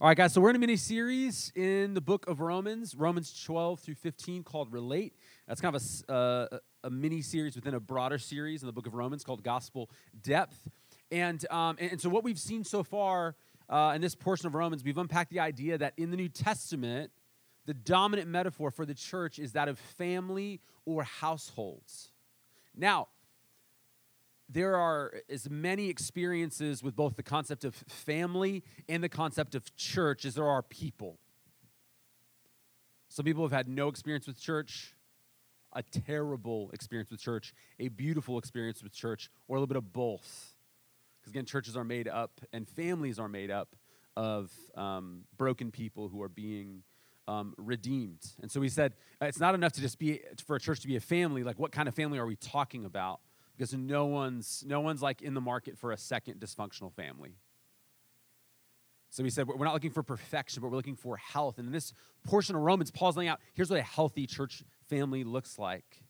All right, guys, so we're in a mini series in the book of Romans, Romans 12 through 15, called Relate. That's kind of a, uh, a mini series within a broader series in the book of Romans called Gospel Depth. And, um, and, and, so, what we've seen so far uh, in this portion of Romans, we've unpacked the idea that in the New Testament, the dominant metaphor for the church is that of family or households. Now, there are as many experiences with both the concept of family and the concept of church as there are people. Some people have had no experience with church, a terrible experience with church, a beautiful experience with church, or a little bit of both. Because again, churches are made up and families are made up of um, broken people who are being um, redeemed. And so we said uh, it's not enough to just be for a church to be a family. Like, what kind of family are we talking about? Because no one's no one's like in the market for a second dysfunctional family. So we said we're not looking for perfection but we're looking for health. And in this portion of romans paul's laying out here's what a healthy church family looks like.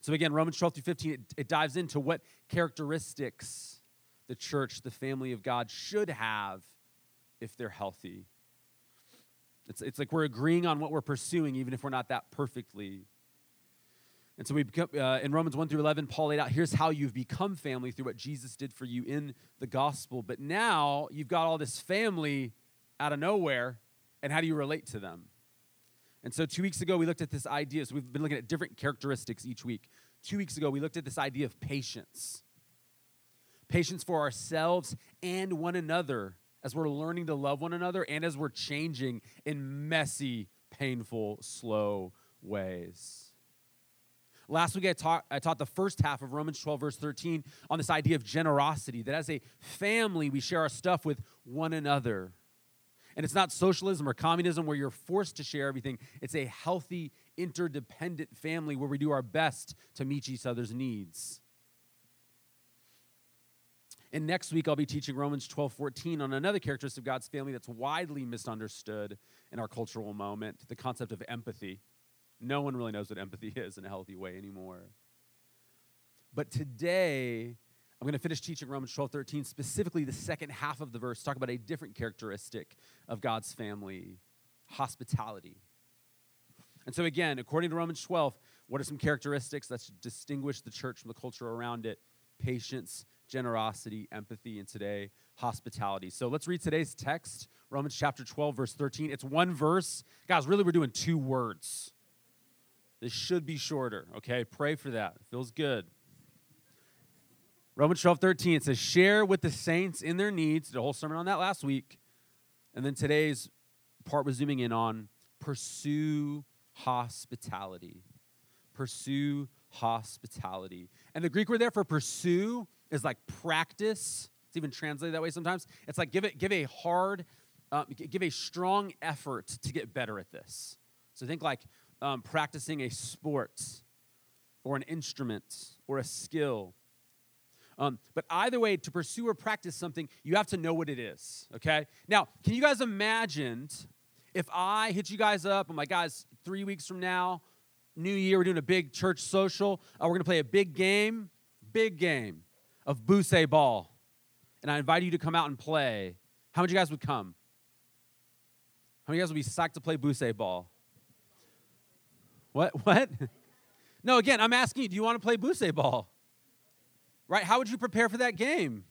So again romans 12 through 15 it, it dives into what characteristics the church the family of god should have if they're healthy. It's, it's like we're agreeing on what we're pursuing even if we're not that perfectly and so we become, uh, in Romans 1 through 11, Paul laid out here's how you've become family through what Jesus did for you in the gospel. But now you've got all this family out of nowhere, and how do you relate to them? And so two weeks ago, we looked at this idea. So we've been looking at different characteristics each week. Two weeks ago, we looked at this idea of patience patience for ourselves and one another as we're learning to love one another and as we're changing in messy, painful, slow ways. Last week, I taught, I taught the first half of Romans 12, verse 13, on this idea of generosity, that as a family, we share our stuff with one another. And it's not socialism or communism where you're forced to share everything. It's a healthy, interdependent family where we do our best to meet each other's needs. And next week, I'll be teaching Romans 12, 14 on another characteristic of God's family that's widely misunderstood in our cultural moment the concept of empathy. No one really knows what empathy is in a healthy way anymore. But today, I'm going to finish teaching Romans 12, 13, specifically the second half of the verse, talk about a different characteristic of God's family hospitality. And so, again, according to Romans 12, what are some characteristics that distinguish the church from the culture around it? Patience, generosity, empathy, and today, hospitality. So let's read today's text, Romans chapter 12, verse 13. It's one verse. Guys, really, we're doing two words. This should be shorter, okay? Pray for that. It feels good. Romans 12, 13, it says, Share with the saints in their needs. A whole sermon on that last week. And then today's part was zooming in on pursue hospitality. Pursue hospitality. And the Greek word there for pursue is like practice. It's even translated that way sometimes. It's like give it, give a hard, uh, give a strong effort to get better at this. So think like um, practicing a sport or an instrument or a skill. Um, but either way, to pursue or practice something, you have to know what it is, okay? Now, can you guys imagine if I hit you guys up, I'm like, guys, three weeks from now, New Year, we're doing a big church social. Uh, we're gonna play a big game, big game of Bossaball. And I invite you to come out and play. How many of you guys would come? How many of you guys would be psyched to play Bossaball? What? What? No, again, I'm asking you, do you want to play Bossaball? Right? How would you prepare for that game?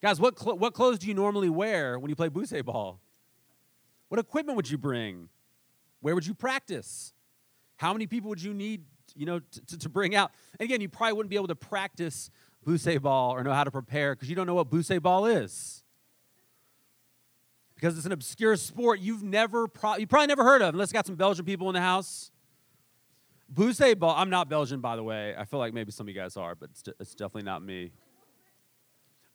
Guys, what, cl- what clothes do you normally wear when you play Bossaball? What equipment would you bring? Where would you practice? How many people would you need, you know, t- t- to bring out? And again, you probably wouldn't be able to practice Bossaball or know how to prepare because you don't know what Bossaball is because it's an obscure sport you've never pro- you probably never heard of unless you got some Belgian people in the house. Bossaball. I'm not Belgian, by the way. I feel like maybe some of you guys are, but it's, it's definitely not me.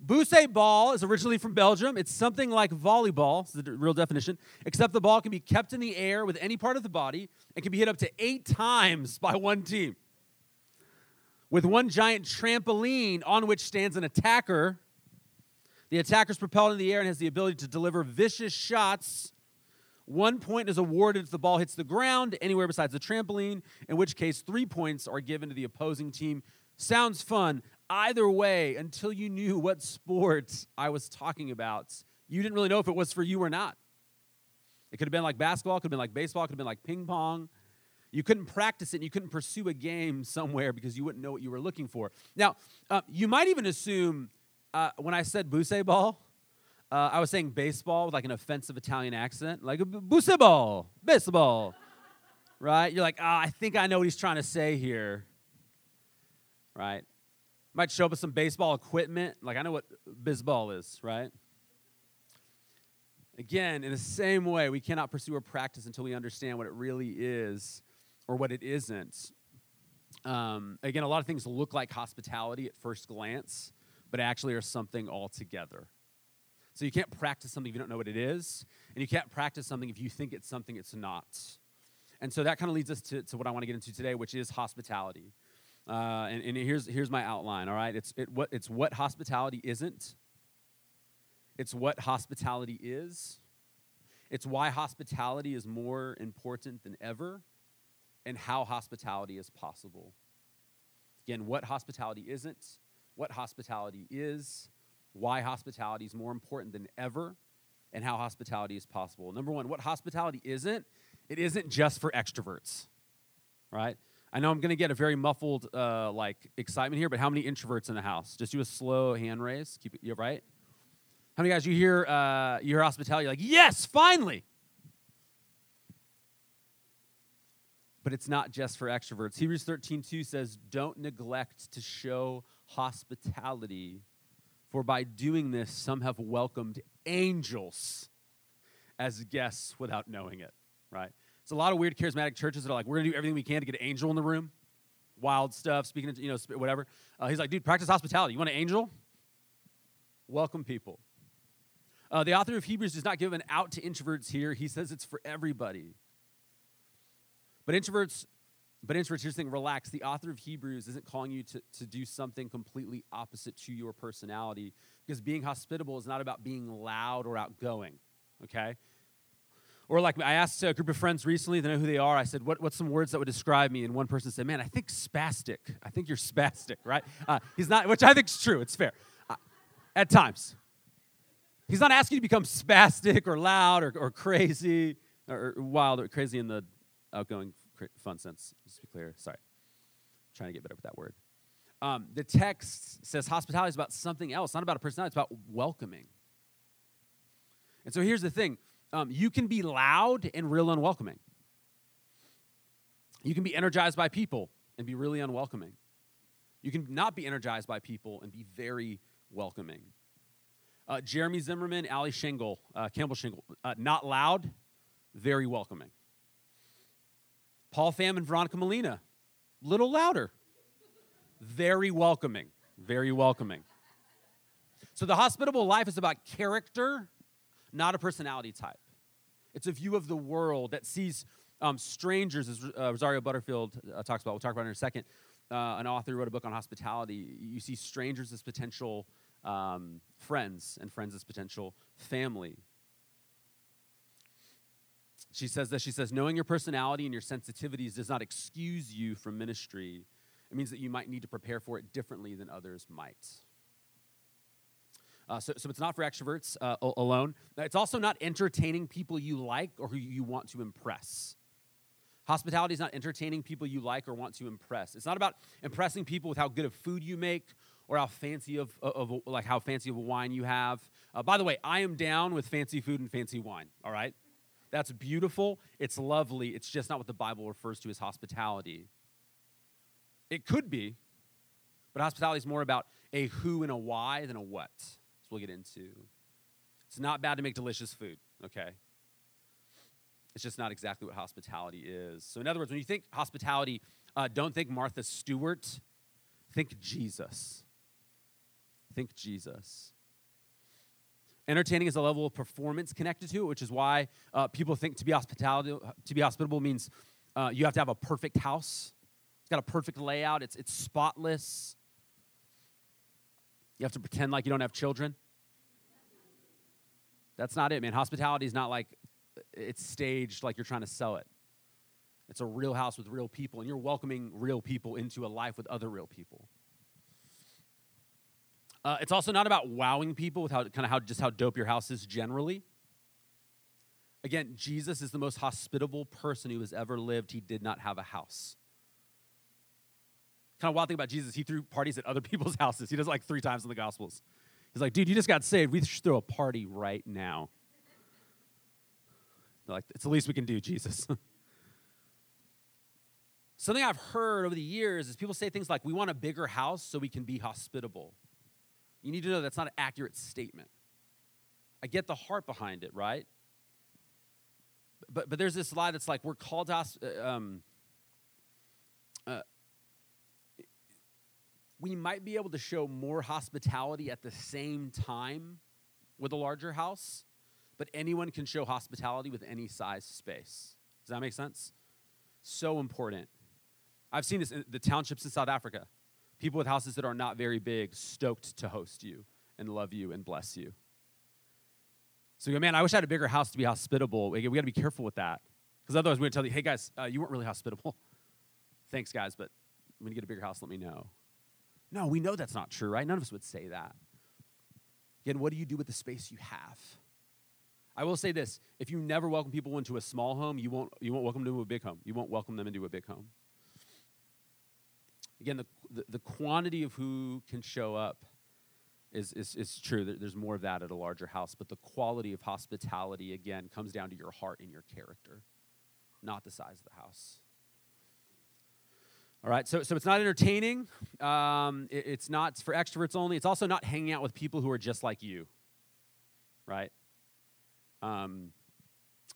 Bossaball is originally from Belgium. It's something like volleyball, the real definition, except the ball can be kept in the air with any part of the body and can be hit up to eight times by one team. With one giant trampoline on which stands an attacker the attacker is propelled in the air and has the ability to deliver vicious shots. One point is awarded if the ball hits the ground anywhere besides the trampoline, in which case, three points are given to the opposing team. Sounds fun. Either way, until you knew what sport I was talking about, You didn't really know if it was for you or not. It could have been like basketball, could have been like baseball, could have been like ping pong. You couldn't practice it and you couldn't pursue a game somewhere because you wouldn't know what you were looking for. Now, uh, you might even assume uh, when I said Bossaball, uh, I was saying baseball with like an offensive Italian accent, like Bossaball, baseball, right? You're like, oh, I think I know what he's trying to say here, right? Might show up with some baseball equipment, like I know what baseball is, right? Again, in the same way, we cannot pursue a practice until we understand what it really is or what it isn't. Um, again, a lot of things look like hospitality at first glance, but actually are something altogether. So you can't practice something if you don't know what it is, and you can't practice something if you think it's something it's not. And so that kind of leads us to, to what I want to get into today, which is hospitality. Uh, and, and here's, here's my outline, all right? It's, it, what, it's what hospitality isn't, it's what hospitality is. It's why hospitality is more important than ever and how hospitality is possible. Again, what hospitality isn't, what hospitality is, why hospitality is more important than ever, and how hospitality is possible. Number one, what hospitality isn't, it isn't just for extroverts, right? I know I'm going to get a very muffled uh, like excitement here, but how many introverts in the house? Just do a slow hand raise. Keep it, you right? How many guys you hear uh, you hear hospitality? You're like, yes, finally. But it's not just for extroverts. Hebrews 13, 2 says, Don't neglect to show hospitality, for by doing this, some have welcomed angels as guests without knowing it, right? It's a lot of weird charismatic churches that are like, we're gonna do everything we can to get an angel in the room, wild stuff, speaking, to, you know, whatever. Uh, he's like, dude, practice hospitality. You want an angel? Welcome people. Uh, the author of Hebrews does not give an out to introverts here. He says it's for everybody. But introverts, but the thing relax. The author of Hebrews isn't calling you to, to do something completely opposite to your personality because being hospitable is not about being loud or outgoing, okay? Or like I asked a group of friends recently, they know who they are. I said, what, what's some words that would describe me? And one person said, man, I think spastic. I think you're spastic, right? Uh, he's not, which I think is true. It's fair. Uh, at times. He's not asking you to become spastic or loud or, or crazy or wild or crazy in the outgoing, fun sense. Just to be clear. Sorry. Trying to get better with that word. Um, the text says hospitality is about something else, not about a personality, it's about welcoming. And so here's the thing um, you can be loud and real unwelcoming. You can be energized by people and be really unwelcoming. You can not be energized by people and be very welcoming. Uh, Jeremy Zimmerman, Ali Shingle, uh, Campbell Shingle, uh, not loud, very welcoming. Paul Pham and Veronica Molina, little louder, very welcoming, very welcoming. So the hospitable life is about character, not a personality type. It's a view of the world that sees um, strangers, as uh, Rosario Butterfield uh, talks about. We'll talk about in a second. Uh, an author wrote a book on hospitality. You see strangers as potential um, friends and friends as potential family. She says that she says, knowing your personality and your sensitivities does not excuse you from ministry. It means that you might need to prepare for it differently than others might. Uh, so, so it's not for extroverts uh, alone. It's also not entertaining people you like or who you want to impress. Hospitality is not entertaining people you like or want to impress. It's not about impressing people with how good of food you make or how fancy of, of, of like how fancy of a wine you have. Uh, by the way, I am down with fancy food and fancy wine. All right, that's beautiful. It's lovely. It's just not what the Bible refers to as hospitality. It could be, but hospitality is more about a who and a why than a what. So we'll get into. It's not bad to make delicious food. Okay. It's just not exactly what hospitality is. So, in other words, when you think hospitality, uh, don't think Martha Stewart, think Jesus. Think Jesus. Entertaining is a level of performance connected to it, which is why uh, people think to be hospitality to be hospitable means uh, you have to have a perfect house. It's got a perfect layout. It's it's spotless. You have to pretend like you don't have children. That's not it, man. Hospitality is not like it's staged like you're trying to sell it. It's a real house with real people, and you're welcoming real people into a life with other real people. Uh, it's also not about wowing people with how kind of how just how dope your house is generally. Again, Jesus is the most hospitable person who has ever lived. He did not have a house. Kind of wild thing about Jesus, he threw parties at other people's houses. He does it like three times in the Gospels. He's like, dude, you just got saved. We should throw a party right now. They're like, it's the least we can do, Jesus. Something I've heard over the years is people say things like, we want a bigger house so we can be hospitable. You need to know that's not an accurate statement. I get the heart behind it, right? But, but there's this lie that's like, we're called to, uh, um, uh, we might be able to show more hospitality at the same time with a larger house, but anyone can show hospitality with any size space. Does that make sense? So important. I've seen this in the townships in South Africa. People with houses that are not very big, stoked to host you and love you and bless you. So you go, man, I wish I had a bigger house to be hospitable. We, got to be careful with that. Because otherwise, we're going to tell you, hey, guys, uh, you weren't really hospitable. Thanks, guys, but when you get a bigger house, let me know. No, we know that's not true, right? None of us would say that. Again, what do you do with the space you have? I will say this if you never welcome people into a small home, you won't, you won't welcome them into a big home. You won't welcome them into a big home. Again, the, the, the quantity of who can show up is, is, is true. There's more of that at a larger house, but the quality of hospitality, again, comes down to your heart and your character, not the size of the house. All right, so, so it's not entertaining. Um, it, it's not for extroverts only. It's also not hanging out with people who are just like you, right? Um,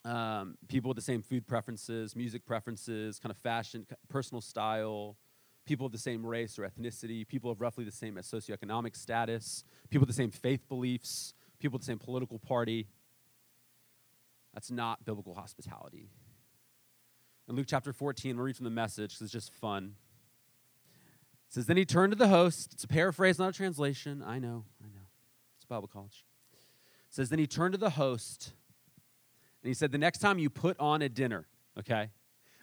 um, people with the same food preferences, music preferences, kind of fashion, personal style, people of the same race or ethnicity, people of roughly the same socioeconomic status, people with the same faith beliefs, people with the same political party. That's not biblical hospitality. In Luke chapter 14, we'll read from the message because it's just fun. It says, Then he turned to the host. It's a paraphrase, not a translation. I know, I know. It's Bible college. It says, Then he turned to the host and he said, The next time you put on a dinner, okay?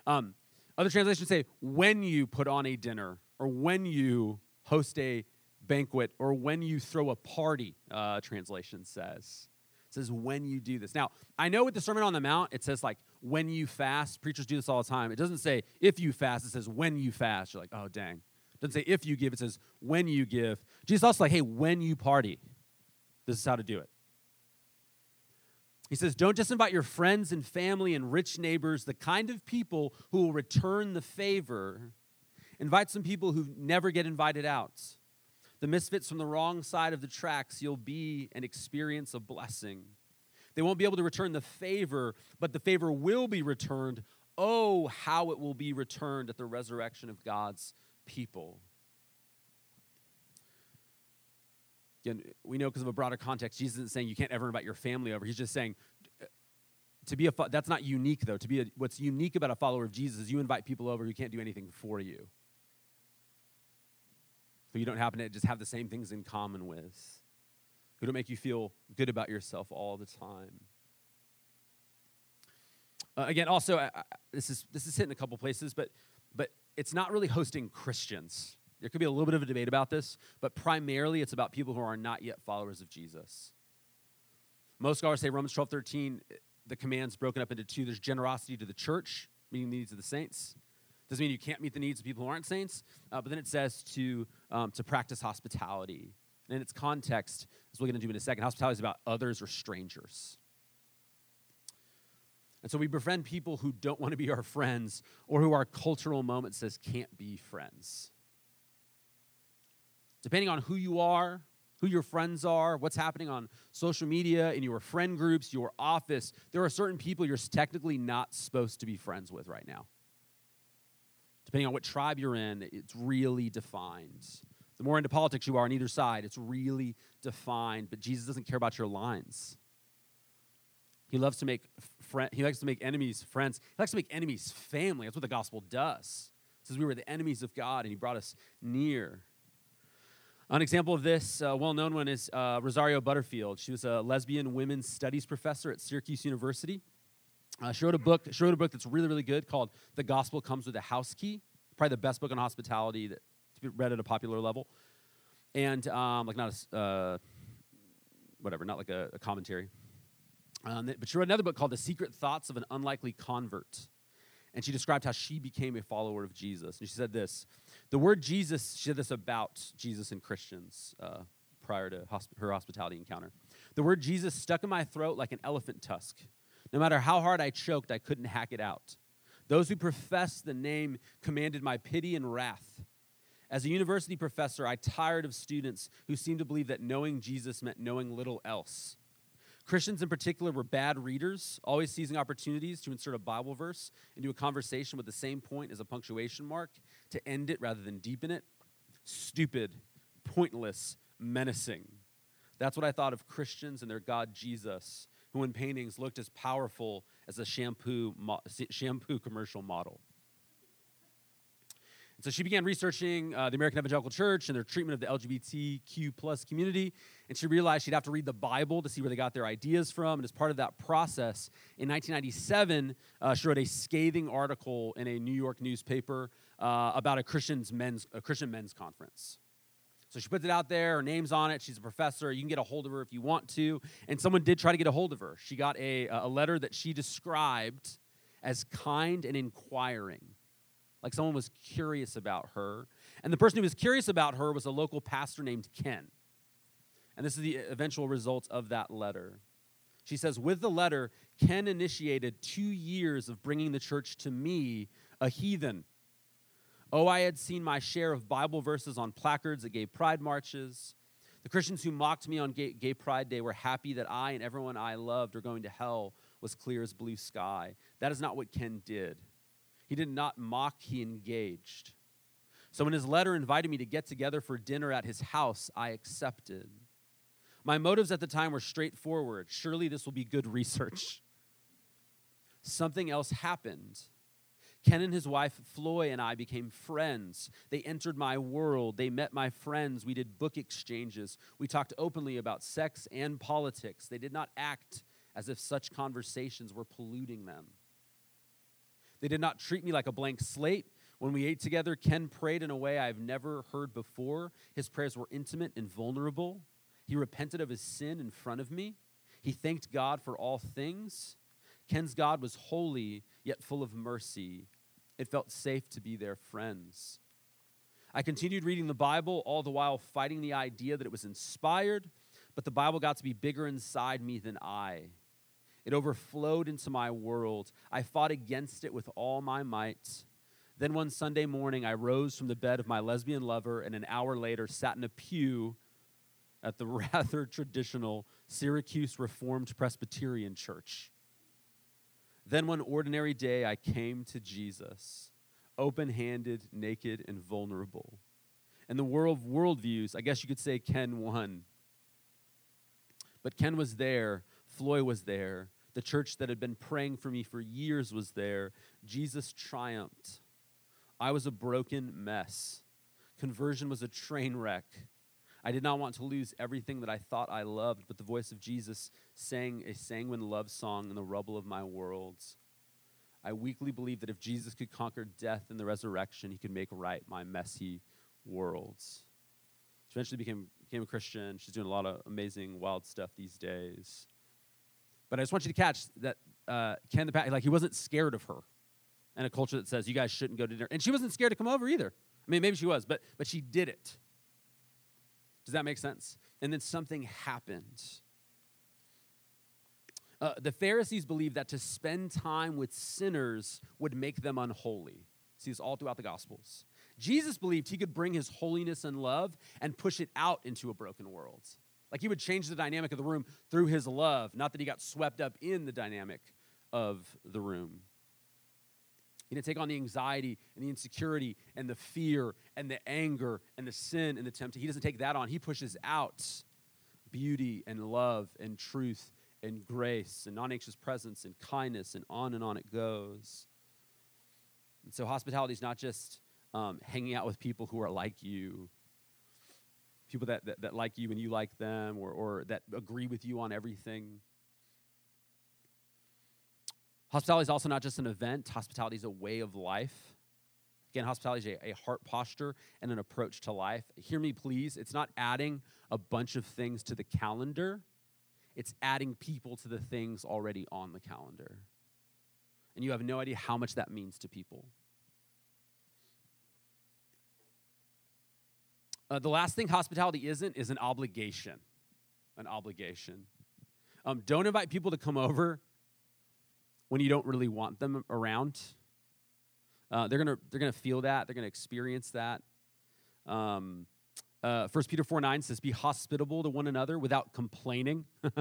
Um, other translations say, When you put on a dinner or when you host a banquet or when you throw a party, uh, translation says. It says when you do this. Now, I know with the Sermon on the Mount, it says like when you fast. Preachers do this all the time. It doesn't say if you fast, it says when you fast. You're like, oh, dang. It doesn't say if you give, it says when you give. Jesus also like, hey, when you party, this is how to do it. He says, Don't just invite your friends and family and rich neighbors, the kind of people who will return the favor. Invite some people who never get invited out the misfits from the wrong side of the tracks, you'll be and experience a blessing. They won't be able to return the favor, but the favor will be returned. Oh, how it will be returned at the resurrection of God's people. Again, we know because of a broader context, Jesus isn't saying you can't ever invite your family over. He's just saying to be a that's not unique though. To be a, what's unique about a follower of Jesus is you invite people over who can't do anything for you who you don't happen to just have the same things in common with, who don't make you feel good about yourself all the time. Uh, again, also, I, I, this is this is hit in a couple places, but but it's not really hosting Christians. There could be a little bit of a debate about this, but primarily it's about people who are not yet followers of Jesus. Most scholars say Romans 12, 13, the command's broken up into two. There's generosity to the church, meaning the needs of the saints, doesn't mean you can't meet the needs of people who aren't saints, uh, but then it says to, um, to practice hospitality. And in its context, as we're going to do in a second, hospitality is about others or strangers. And so we befriend people who don't want to be our friends or who our cultural moment says can't be friends. Depending on who you are, who your friends are, what's happening on social media, in your friend groups, your office, there are certain people you're technically not supposed to be friends with right now depending on what tribe you're in, it's really defined. The more into politics you are on either side, it's really defined. But Jesus doesn't care about your lines. He loves to make friend, he likes to make enemies friends. He likes to make enemies family. That's what the gospel does. It says we were the enemies of God and he brought us near. An example of this, a uh, well known one, is uh, Rosario Butterfield. She was a lesbian women's studies professor at Syracuse University. Uh, she wrote a book. She wrote a book that's really, really good called "The Gospel Comes with a House Key." Probably the best book on hospitality that read at a popular level. and um, like not a uh, whatever, not like a, a commentary. Um, but she wrote another book called The Secret Thoughts of an Unlikely Convert. And she described how she became a follower of Jesus. And she said this The word Jesus, said this about Jesus and Christians uh, prior to hosp- her hospitality encounter. The word Jesus stuck in my throat like an elephant tusk. No matter how hard I choked, I couldn't hack it out. Those who professed the name commanded my pity and wrath. As a university professor, I tired of students who seemed to believe that knowing Jesus meant knowing little else. Christians in particular were bad readers, always seizing opportunities to insert a Bible verse into a conversation with the same point as a punctuation mark to end it rather than deepen it. Stupid, pointless, menacing. That's what I thought of Christians and their God Jesus, who in paintings looked as powerful as a shampoo, mo- shampoo commercial model. And so she began researching uh, the American Evangelical Church and their treatment of the LGBTQ plus community, and she realized she'd have to read the Bible to see where they got their ideas from. And as part of that process, in 1997, uh, she wrote a scathing article in a New York newspaper uh, about a Christian's men's a Christian men's conference. So she puts it out there, her name's on it. She's a professor. You can get a hold of her if you want to. And someone did try to get a hold of her. She got a, a letter that she described as kind and inquiring. Like someone was curious about her. And the person who was curious about her was a local pastor named Ken. And this is the eventual results of that letter. She says, With the letter, Ken initiated two years of bringing the church to me, a heathen Oh, I had seen my share of Bible verses on placards at gay pride marches. The Christians who mocked me on gay, gay, Pride Day were happy that I and everyone I loved are going to hell was clear as blue sky. That is not what Ken did. He did not mock, he engaged. So when his letter invited me to get together for dinner at his house, I accepted. My motives at the time were straightforward. Surely this will be good research. Something else happened. Ken and his wife Floy and I became friends. They entered my world. They met my friends. We did book exchanges. We talked openly about sex and politics. They did not act as if such conversations were polluting them. They did not treat me like a blank slate. When we ate together, Ken prayed in a way I've never heard before. His prayers were intimate and vulnerable. He repented of his sin in front of me. He thanked God for all things. Ken's God was holy, yet full of mercy. It felt safe to be their friends. I continued reading the Bible, all the while fighting the idea that it was inspired, but the Bible got to be bigger inside me than I. It overflowed into my world. I fought against it with all my might. Then one Sunday morning, I rose from the bed of my lesbian lover and an hour later sat in a pew at the rather traditional Syracuse Reformed Presbyterian Church. Then one ordinary day, I came to Jesus, open handed, naked, and vulnerable. And the world worldviews, I guess you could say Ken won. But Ken was there, Floy was there, the church that had been praying for me for years was there. Jesus triumphed. I was a broken mess. Conversion was a train wreck. I did not want to lose everything that I thought I loved, but the voice of Jesus sang a sanguine love song in the rubble of my worlds. I weakly believed that if Jesus could conquer death in the resurrection, he could make right my messy worlds. She eventually became, became a Christian. She's doing a lot of amazing, wild stuff these days. But I just want you to catch that uh, Ken the Pat, like he wasn't scared of her in a culture that says you guys shouldn't go to dinner. And she wasn't scared to come over either. I mean, maybe she was, but, but she did it. Does that make sense? And then something happened. Uh, the Pharisees believed that to spend time with sinners would make them unholy. See this all throughout the Gospels. Jesus believed he could bring his holiness and love and push it out into a broken world. Like he would change the dynamic of the room through his love, not that he got swept up in the dynamic of the room. He didn't take on the anxiety and the insecurity and the fear and the anger and the sin and the temptation. He doesn't take that on. He pushes out beauty and love and truth and grace and non anxious presence and kindness, and on and on it goes. And so, hospitality is not just um, hanging out with people who are like you, people that, that, that like you and you like them, or, or that agree with you on everything. Hospitality is also not just an event, hospitality is a way of life. Again, hospitality is a, a heart posture and an approach to life. Hear me, please. It's not adding a bunch of things to the calendar, it's adding people to the things already on the calendar. And you have no idea how much that means to people. Uh, the last thing hospitality isn't is an obligation. An obligation. Um, don't invite people to come over when you don't really want them around. Uh, they're gonna they're gonna feel that. They're gonna experience that. Um, uh, 1 Peter 4 9 says, Be hospitable to one another without complaining. if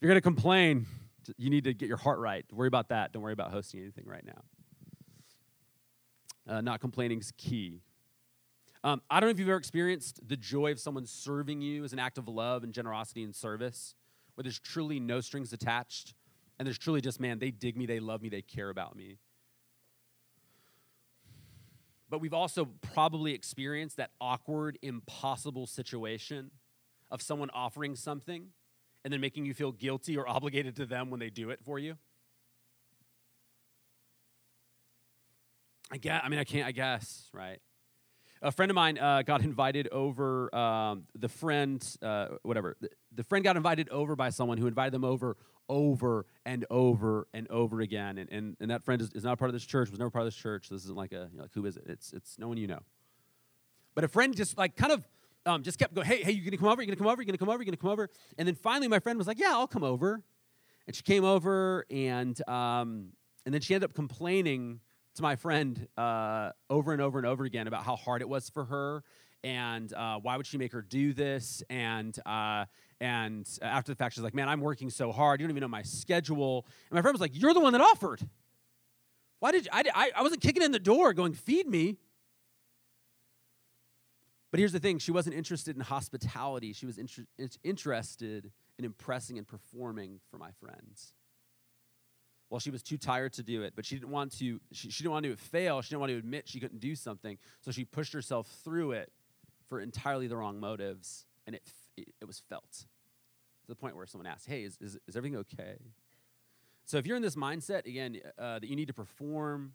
you're going to complain, you need to get your heart right. Don't worry about that. Don't worry about hosting anything right now. Uh, not complaining is key. Um, I don't know if you've ever experienced the joy of someone serving you as an act of love and generosity and service, where there's truly no strings attached, and there's truly just, man, they dig me, they love me, they care about me. But we've also probably experienced that awkward, impossible situation of someone offering something and then making you feel guilty or obligated to them when they do it for you. I guess, I mean, I can't, I guess, right? A friend of mine uh, got invited over. Um, the friend, uh, whatever, the, the, friend got invited over by someone who invited them over over and over and over again. And, and, and that friend is, is not part of this church, was never part of this church. This isn't like a, you know, like, who is it? It's, it's no one you know. But a friend just like kind of um, just kept going, hey, hey, you gonna come over? You gonna come over? You gonna come over? You gonna come over? And then finally my friend was like, yeah, I'll come over. And she came over and, um, and then she ended up complaining to my friend uh, over and over and over again about how hard it was for her and uh, why would she make her do this? And uh, and after the fact she's like man i'm working so hard. You don't even know my schedule. And my friend was like you're the one that offered. Why did you, I, I, I wasn't kicking in the door going feed me. But here's the thing. She wasn't interested in hospitality. She was inter- interested in impressing and performing for my friends well, she was too tired to do it, but she didn't want to. She, she didn't want to fail. She didn't want to admit she couldn't do something, so she pushed herself through it for entirely the wrong motives, and it it, it was felt to the point where someone asked, "Hey, is is, is everything okay?" So if you're in this mindset again uh, that you need to perform,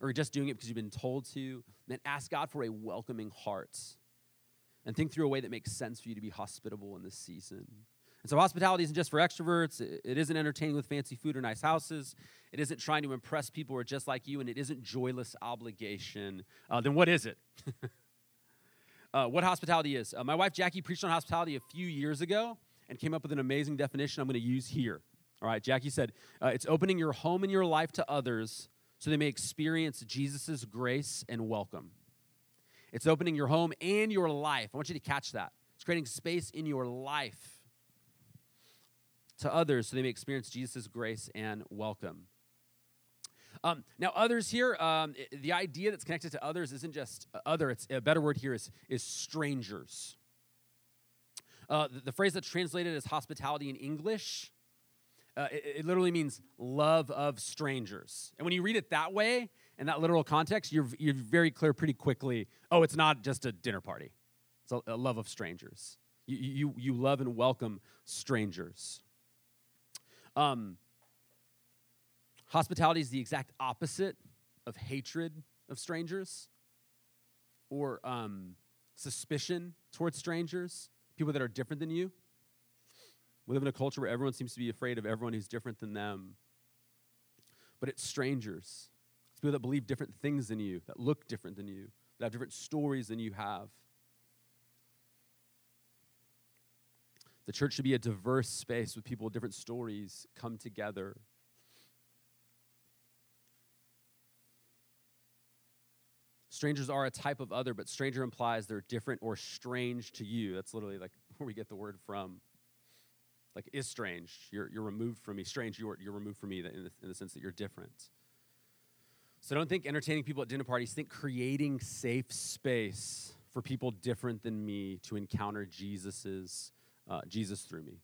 or just doing it because you've been told to, then ask God for a welcoming heart, and think through a way that makes sense for you to be hospitable in this season. And so hospitality isn't just for extroverts. It isn't entertaining with fancy food or nice houses. It isn't trying to impress people who are just like you, and it isn't joyless obligation. Uh, then what is it? uh, what hospitality is. Uh, my wife Jackie preached on hospitality a few years ago and came up with an amazing definition I'm going to use here. All right, Jackie said, uh, it's opening your home and your life to others so they may experience Jesus' grace and welcome. It's opening your home and your life. I want you to catch that. It's creating space in your life to others so they may experience Jesus' grace and welcome. Um, now, others here, um, the idea that's connected to others isn't just other, it's a better word here is, is strangers. Uh, the, the, phrase that's translated as hospitality in English, uh, it, it, literally means love of strangers. And when you read it that way, in that literal context, you're, you're very clear pretty quickly oh, it's not just a dinner party, it's a, a love of strangers. You, you, you love and welcome strangers. Um, hospitality is the exact opposite of hatred of strangers or um, suspicion towards strangers, people that are different than you. We live in a culture where everyone seems to be afraid of everyone who's different than them. But it's strangers. It's people that believe different things than you, that look different than you, that have different stories than you have. The church should be a diverse space with people with different stories come together. Strangers are a type of other, but stranger implies they're different or strange to you. That's literally like where we get the word from. Like, is strange. You're, you're removed from me. Strange, you're, you're removed from me in the, in the sense that you're different. So don't think entertaining people at dinner parties. Think creating safe space for people different than me to encounter Jesus's uh, Jesus through me.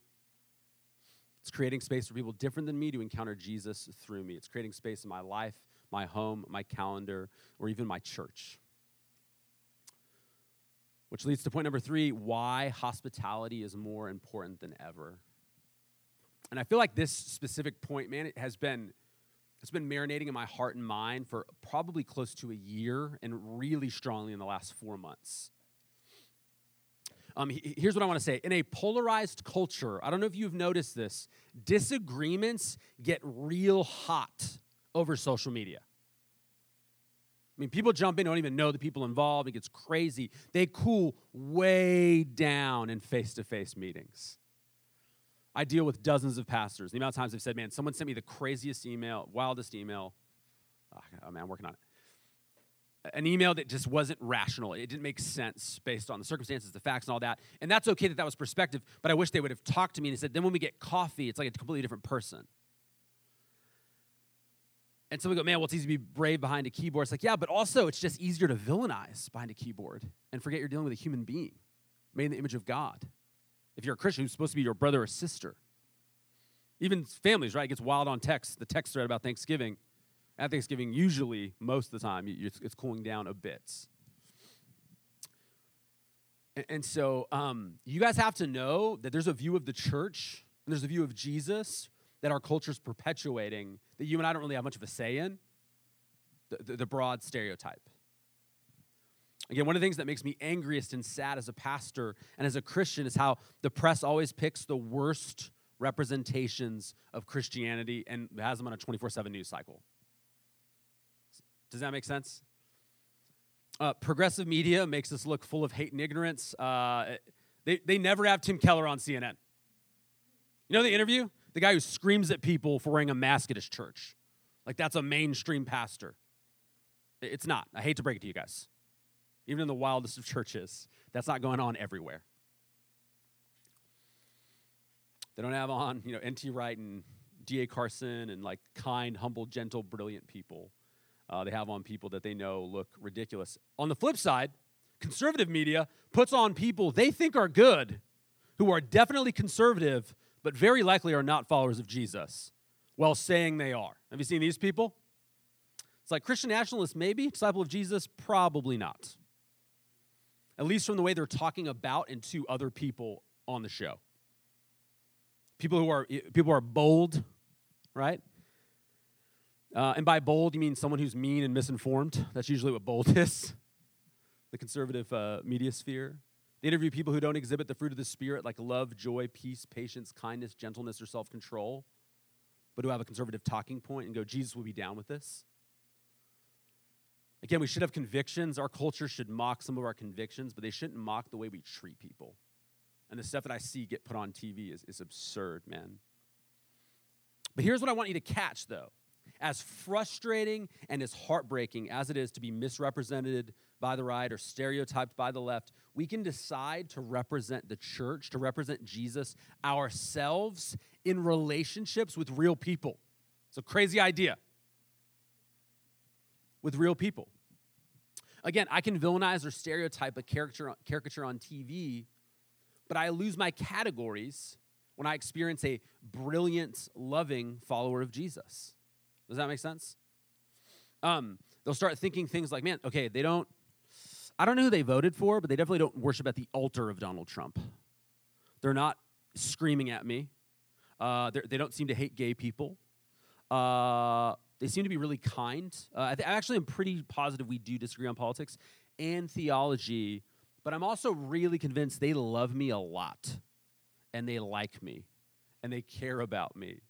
It's creating space for people different than me to encounter Jesus through me. It's creating space in my life, my home, my calendar, or even my church. Which leads to point number three why hospitality is more important than ever. And I feel like this specific point, man, it has been it's been marinating in my heart and mind for probably close to a year and really strongly in the last four months. Um, here's what I want to say. In a polarized culture, I don't know if you've noticed this, disagreements get real hot over social media. I mean, people jump in, don't even know the people involved. It gets crazy. They cool way down in face to face meetings. I deal with dozens of pastors. The amount of times they've said, man, someone sent me the craziest email, wildest email. Oh, man, I'm working on it an email that just wasn't rational. It didn't make sense based on the circumstances, the facts, and all that. And that's okay that that was perspective, but I wish they would have talked to me and said, then when we get coffee, it's like a completely different person. And so we go, man, well, it's easy to be brave behind a keyboard. It's like, yeah, but also it's just easier to villainize behind a keyboard and forget you're dealing with a human being made in the image of God. If you're a Christian who's supposed to be your brother or sister, even families, right? It gets wild on text, the text thread about Thanksgiving at Thanksgiving, usually, most of the time, it's cooling down a bit. And so um, you guys have to know that there's a view of the church and there's a view of Jesus that our culture is perpetuating that you and I don't really have much of a say in the, the, the broad stereotype. Again, one of the things that makes me angriest and sad as a pastor and as a Christian is how the press always picks the worst representations of Christianity and has them on a 24 7 news cycle. Does that make sense? Uh, progressive media makes us look full of hate and ignorance. Uh, they, they never have Tim Keller on CNN. You know the interview? The guy who screams at people for wearing a mask at his church. Like that's a mainstream pastor. It's not. I hate to break it to you guys. Even in the wildest of churches, that's not going on everywhere. They don't have on, you know, N.T. Wright and D.A. Carson and like kind, humble, gentle, brilliant people uh, they have on people that they know look ridiculous. On the flip side, conservative media puts on people they think are good, who are definitely conservative, but very likely are not followers of Jesus, while saying they are. Have you seen these people? It's like Christian nationalists, maybe. Disciple of Jesus, probably not. At least from the way they're talking about and to other people on the show. People who are people who are bold, right? Uh, and by bold, you mean someone who's mean and misinformed. That's usually what bold is. The conservative uh, media sphere. They interview people who don't exhibit the fruit of the Spirit, like love, joy, peace, patience, kindness, gentleness, or self control, but who have a conservative talking point and go, Jesus will be down with this. Again, we should have convictions. Our culture should mock some of our convictions, but they shouldn't mock the way we treat people. And the stuff that I see get put on TV is, is absurd, man. But here's what I want you to catch, though as frustrating and as heartbreaking as it is to be misrepresented by the right or stereotyped by the left, we can decide to represent the church, to represent Jesus ourselves in relationships with real people. It's a crazy idea. With real people. Again, I can villainize or stereotype a caricature, caricature on TV, but I lose my categories when I experience a brilliant, loving follower of Jesus. Does that make sense? Um, they'll start thinking things like, man, okay, they don't, I don't know who they voted for, but they definitely don't worship at the altar of Donald Trump. They're not screaming at me. Uh, they don't seem to hate gay people. Uh, they seem to be really kind. Uh, I, th- I actually am pretty positive we do disagree on politics and theology, but I'm also really convinced they love me a lot and they like me and they care about me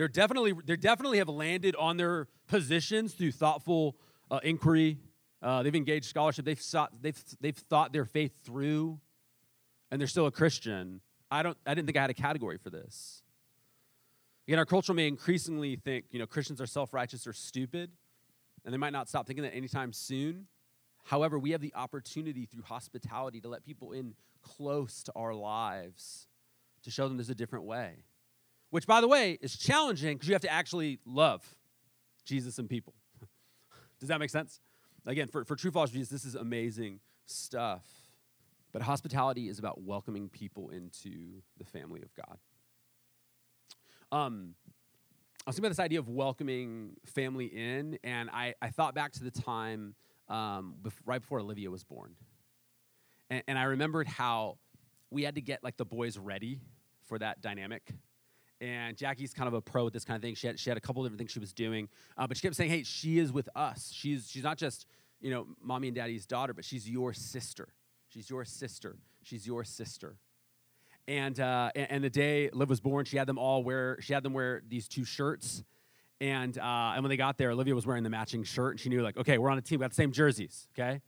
they're definitely they definitely have landed on their positions through thoughtful uh, inquiry. Uh, they've engaged scholarship. They've sought, they've they've thought their faith through, and they're still a Christian. I don't. I didn't think I had a category for this. Again, our culture may increasingly think you know Christians are self-righteous or stupid, and they might not stop thinking that anytime soon. However, we have the opportunity through hospitality to let people in close to our lives to show them there's a different way which, by the way, is challenging because you have to actually love Jesus and people. Does that make sense? Again, for, for true followers of Jesus, this is amazing stuff. But hospitality is about welcoming people into the family of God. Um, I was thinking about this idea of welcoming family in, and I, I thought back to the time um, bef- right before Olivia was born. And, and I remembered how we had to get like the boys ready for that dynamic and Jackie's kind of a pro at this kind of thing. She had, she had a couple different things she was doing, uh, but she kept saying, "Hey, she is with us. She's she's not just you know mommy and daddy's daughter, but she's your sister. She's your sister. She's your sister." And uh, and, and the day Liv was born, she had them all wear she had them wear these two shirts. And uh, and when they got there, Olivia was wearing the matching shirt, and she knew like, okay, we're on a team. We got the same jerseys. Okay,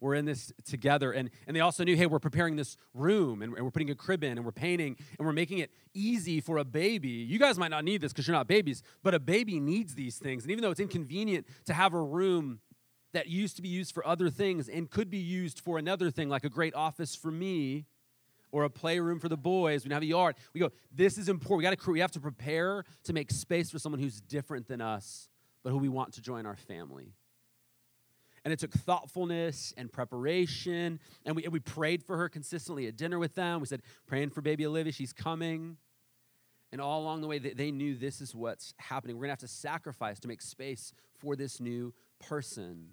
we're in this together. And, and they also knew, hey, we're preparing this room and, and, we're putting a crib in and we're painting and we're making it easy for a baby. You guys might not need this because you're not babies, but a baby needs these things. And even though it's inconvenient to have a room that used to be used for other things and could be used for another thing, like a great office for me or a playroom for the boys, we have a yard. We go, this is important. We, gotta, we have to prepare to make space for someone who's different than us, but who we want to join our family. And it took thoughtfulness and preparation. And we, and we prayed for her consistently at dinner with them. We said, praying for baby Olivia, she's coming. And all along the way, they, they knew this is what's happening. We're going to have to sacrifice to make space for this new person.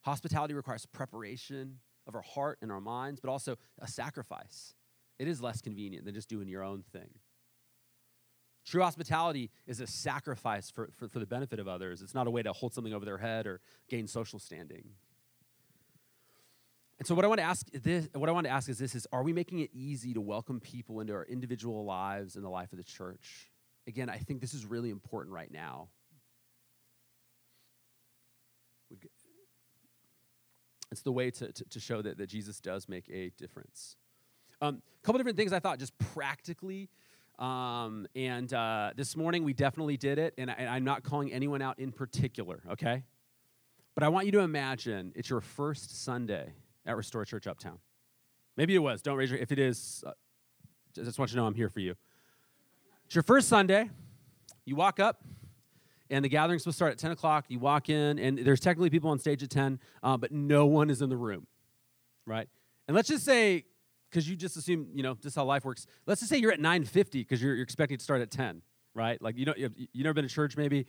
Hospitality requires preparation of our heart and our minds, but also a sacrifice. It is less convenient than just doing your own thing. True hospitality is a sacrifice for, for, for, the benefit of others. It's not a way to hold something over their head or gain social standing. And so what I want to ask this, what I want to ask is this is are we making it easy to welcome people into our individual lives and the life of the church? Again, I think this is really important right now. It's the way to, to, to show that, that Jesus does make a difference. A um, couple different things I thought just practically um, and uh, this morning we definitely did it, and, I, am not calling anyone out in particular, okay? But I want you to imagine it's your first Sunday at Restore Church Uptown. Maybe it was. Don't raise your. If it is, uh, just want you to know I'm here for you. It's your first Sunday. You walk up, and the gathering's supposed to start at 10 o'clock. You walk in, and there's technically people on stage at 10, uh, but no one is in the room, right? And let's just say because you just assume, you know, just how life works. Let's just say you're at 9.50 because you're, you're, expecting to start at 10, right? Like, you know, you've, you never been to church maybe?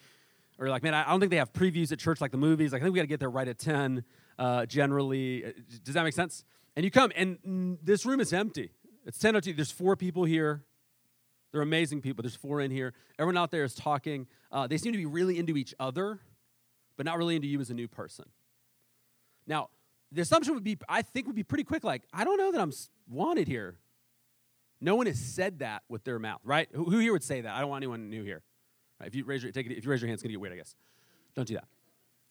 Or like, man, I don't think they have previews at church like the movies. Like, I think we got to get there right at 10 uh, generally. Uh, does that make sense? And you come, and this room is empty. It's 10.02. There's four people here. They're amazing people. There's four in here. Everyone out there is talking. Uh, they seem to be really into each other, but not really into you as a new person. Now, the assumption would be, I think, would be pretty quick. Like, I don't know that I'm wanted here. No one has said that with their mouth, right? Who, who here would say that? I don't want anyone new here. Right? If you raise your take it, if you raise your hand, it's gonna get weird, I guess. Don't do that.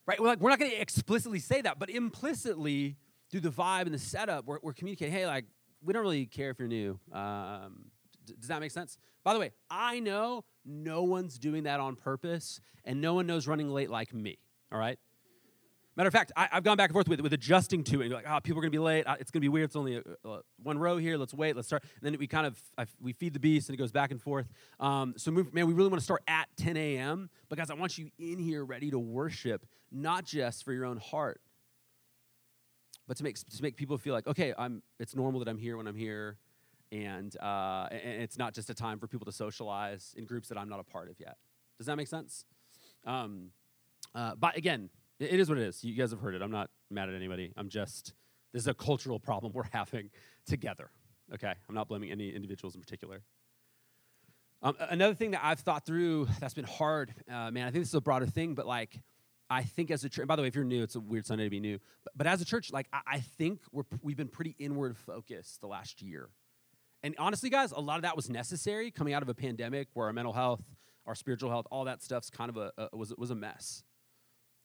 Right? We're, like, we're not gonna explicitly say that, but implicitly through the vibe and the setup, we're, we're communicating. Hey, like we don't really care if you're new. Um, d- does that make sense? By the way, I know no one's doing that on purpose, and no one knows running late like me. All right. Matter of fact, I, have gone back and forth with, with adjusting to it. You're like, oh, people are going to be late. It's going to be weird. It's only a, a, one row here. Let's wait. Let's start. And then we kind of I, we feed the beast, and it goes back and forth. Um, so, move, man, we really want to start at 10 a.m. But guys, I want you in here ready to worship, not just for your own heart, but to make to make people feel like, okay, I'm. It's normal that I'm here when I'm here, and uh, and it's not just a time for people to socialize in groups that I'm not a part of yet. Does that make sense? Um, uh, but again, it is what it is. You guys have heard it. I'm not mad at anybody. I'm just, this is a cultural problem we're having together. Okay? I'm not blaming any individuals in particular. Um, another thing that I've thought through that's been hard, uh, man, I think this is a broader thing, but like, I think as a church, by the way, if you're new, it's a weird Sunday to be new. But, but as a church, like, I, I think we're, we've been pretty inward focused the last year. And honestly, guys, a lot of that was necessary coming out of a pandemic where our mental health, our spiritual health, all that stuff's kind of a, a was, was a mess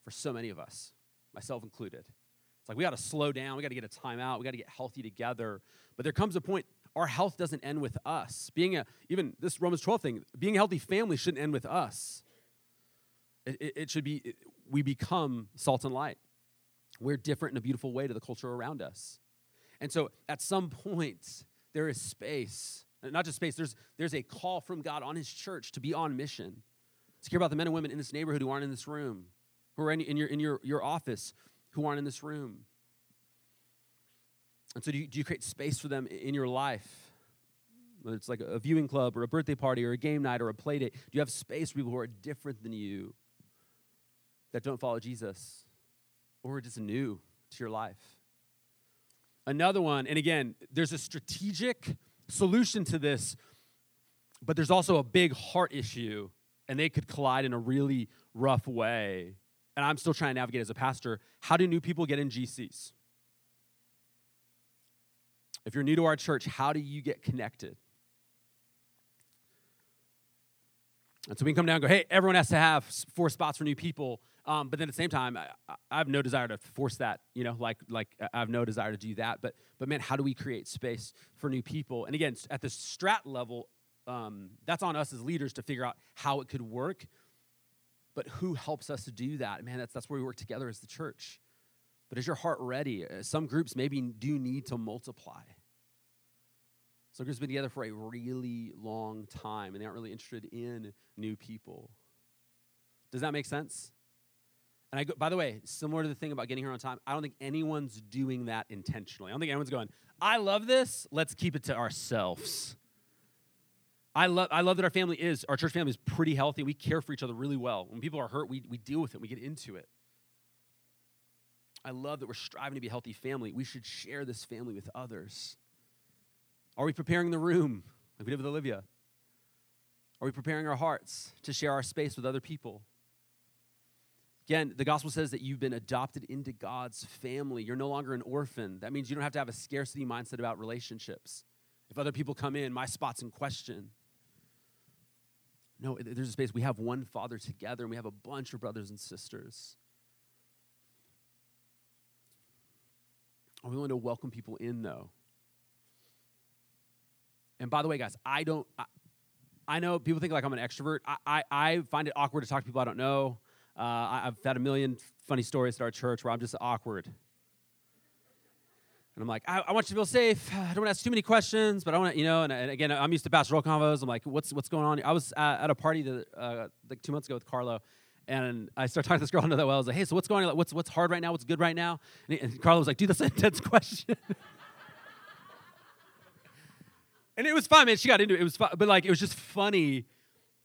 for so many of us, myself included. It's like we got to slow down, we got to get a timeout, we got to get healthy together. But there comes a point our health doesn't end with us. Being a even this Romans 12 thing, being a healthy family shouldn't end with us. It, it, it should be it, we become salt and light. We're different in a beautiful way to the culture around us. And so at some point, there is space, not just space, there's, there's a call from God on his church to be on mission, to care about the men and women in this neighborhood who aren't in this room, who are in, in, your, in your, your office who aren't in this room. And so, do you, do you create space for them in your life? Whether it's like a viewing club or a birthday party or a game night or a play date, do you have space for people who are different than you that don't follow Jesus or are just new to your life? Another one, and again, there's a strategic solution to this but there's also a big heart issue, and they could collide in a really rough way. And I'm still trying to navigate as a pastor. How do new people get in GCs? If you're new to our church, how do you get connected? And so we can come down and go, hey, everyone has to have four spots for new people. Um, but then at the same time, I, I, have no desire to force that, you know, like, like I have no desire to do that. But, but man, how do we create space for new people? And again, at the strat level, um, that's on us as leaders to figure out how it could work. But who helps us to do that? Man, that's, that's where we work together as the church. But is your heart ready? Uh, some groups maybe do need to multiply. Some groups have been together for a really long time and they aren't really interested in new people. Does that make sense? And I go, by the way, similar to the thing about getting here on time, I don't think anyone's doing that intentionally. I don't think anyone's going, I love this, let's keep it to ourselves. I love, I love that our family is, our church family is pretty healthy. We care for each other really well. When people are hurt, we, we deal with it, we get into it. I love that we're striving to be a healthy family. We should share this family with others. Are we preparing the room like we did with Olivia? Are we preparing our hearts to share our space with other people? Again, the gospel says that you've been adopted into God's family. You're no longer an orphan. That means you don't have to have a scarcity mindset about relationships. If other people come in, my spot's in question. No, there's a space. We have one Father together, and we have a bunch of brothers and sisters. Are we willing to welcome people in, though? And by the way, guys, I don't. I, I know people think like I'm an extrovert. I, I, I, find it awkward to talk to people I don't know. Uh, I, have had a million funny stories at our church where I'm just awkward. And I'm like, I, I want you to feel safe. I don't want to ask too many questions, but I want to, you know. And, and, again, I'm used to pastoral convos. I'm like, what's what's going on? I was at, at a party uh, like two months ago with Carlo, and I started talking to this girl know that well. I was like, hey, so what's going on? What's what's hard right now? What's good right now? And, he, and Carlo was like, dude, that's an intense question. and it was fun, man. She got into it. It was fun, but like, it was just funny.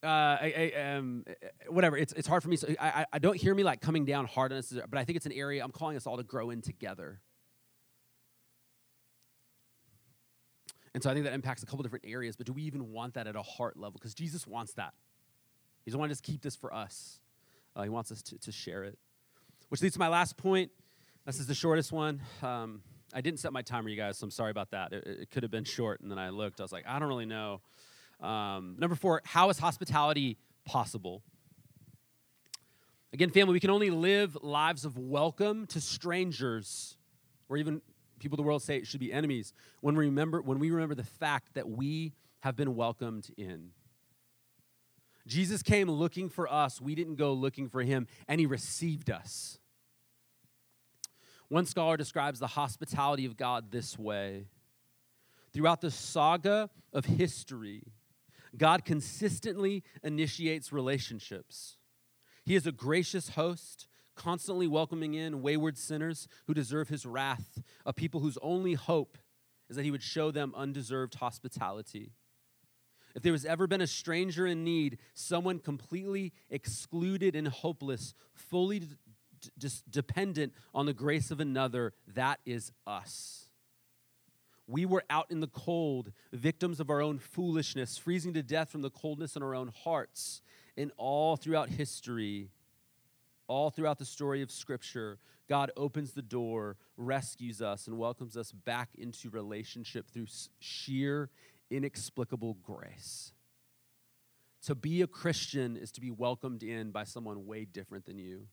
Uh, I, I, um, whatever. It's it's hard for me. So I, I don't hear me like coming down hard on this, but I think it's an area I'm calling us all to grow in together. And so I think that impacts a couple different areas, but do we even want that at a heart level? Because Jesus wants that. He doesn't want to just keep this for us, uh, He wants us to, to share it. Which leads to my last point. This is the shortest one. Um, I didn't set my timer, you guys, so I'm sorry about that. It, it could have been short, and then I looked. I was like, I don't really know. Um, number four, how is hospitality possible? Again, family, we can only live lives of welcome to strangers or even people of the world say it should be enemies when we remember when we remember the fact that we have been welcomed in. Jesus came looking for us. We didn't go looking for him and he received us. One scholar describes the hospitality of god this way. Throughout the saga of history god consistently initiates relationships. He is a gracious host constantly welcoming in wayward sinners who deserve his wrath, a people whose only hope is that he would show them undeserved hospitality. If there has ever been a stranger in need, someone completely excluded and hopeless, fully d- d- dependent on the grace of another, that is us. We were out in the cold, victims of our own foolishness, freezing to death from the coldness in our own hearts. And all throughout history, all throughout the story of Scripture, God opens the door, rescues us, and welcomes us back into relationship through sheer, inexplicable grace. To be a Christian is to be welcomed in by someone way different than you.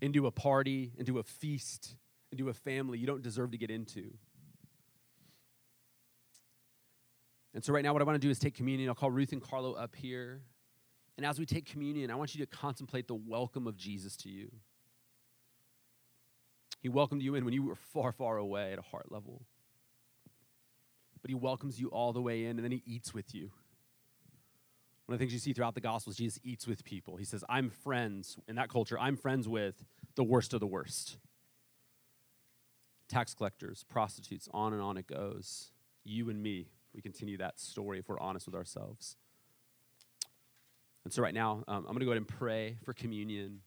Into a party, into a feast, into a family you don't deserve to get into. And so, right now, what I want to do is take communion. I'll call Ruth and Carlo up here. And as we take communion, I want you to contemplate the welcome of Jesus to you. He welcomed you in when you were far, far away at a heart level. But he welcomes you all the way in, and then he eats with you. One of the things you see throughout the Gospels, Jesus eats with people. He says, I'm friends, in that culture, I'm friends with the worst of the worst. Tax collectors, prostitutes, on and on it goes. You and me, we continue that story if we're honest with ourselves. And so, right now, um, I'm going to go ahead and pray for communion.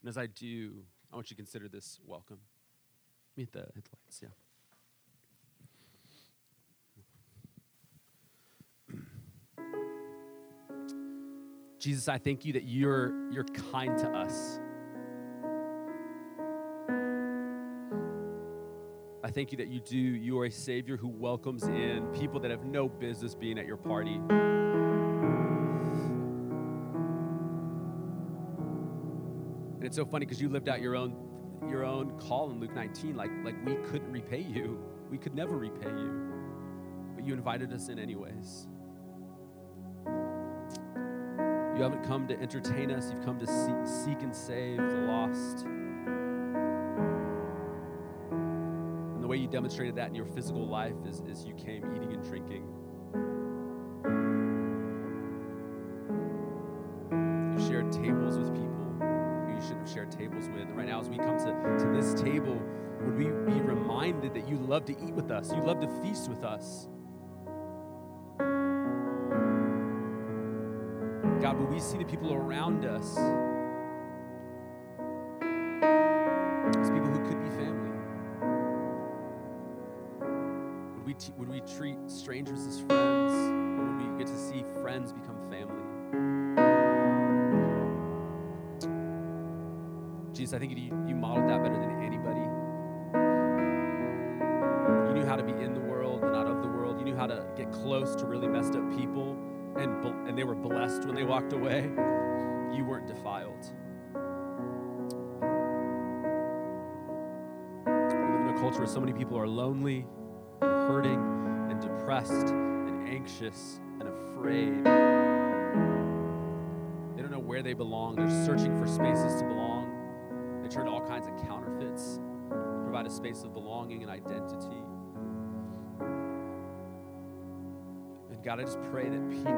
And as I do, I want you to consider this welcome. Meet the, hit the lights, yeah. Jesus, I thank you that you're, you're kind to us. I thank you that you do. You are a Savior who welcomes in people that have no business being at your party. It's so funny because you lived out your own your own call in Luke 19 like like we couldn't repay you. We could never repay you. But you invited us in anyways. You haven't come to entertain us, you've come to seek, seek and save the lost. And the way you demonstrated that in your physical life is, is you came eating and drinking. Tables with. Right now, as we come to, to this table, would we be reminded that you love to eat with us, you love to feast with us. God, would we see the people around us as people who could be family? Would we, t- would we treat strangers as friends? Or would we get to see friends become family? I think you, you modeled that better than anybody. You knew how to be in the world and not of the world. You knew how to get close to really messed up people and, and they were blessed when they walked away, you weren't defiled. We live in a culture where so many people are lonely, and hurting, and depressed, and anxious, and afraid. They don't know where they belong. They're searching for spaces to belong. Space of belonging and identity. And God, I just pray that people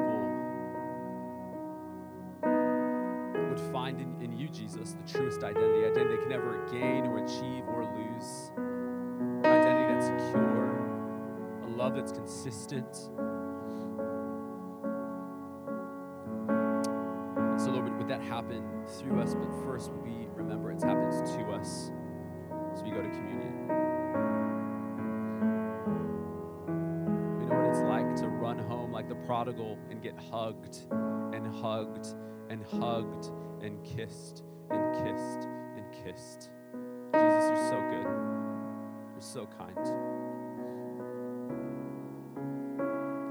would find in, in you, Jesus, the truest identity, identity they can never gain or achieve or lose, identity that's secure, a love that's consistent. And so, Lord, would, would that happen through us? But first, would we remember prodigal and get hugged and hugged and hugged and kissed and kissed and kissed. Jesus, you're so good. You're so kind.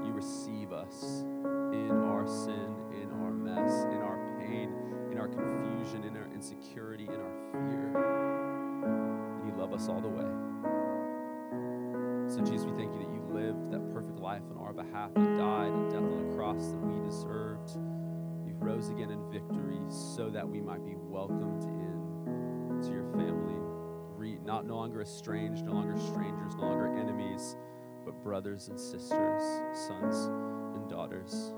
You receive us in our sin, in our mess, in our pain, in our confusion, in our insecurity, in our fear. And you love us all the way. So, Jesus, we thank you that you lived that perfect life on our behalf. You died cross that we deserved. You rose again in victory so that we might be welcomed in to your family. Re- not no longer estranged, no longer strangers, no longer enemies, but brothers and sisters, sons and daughters.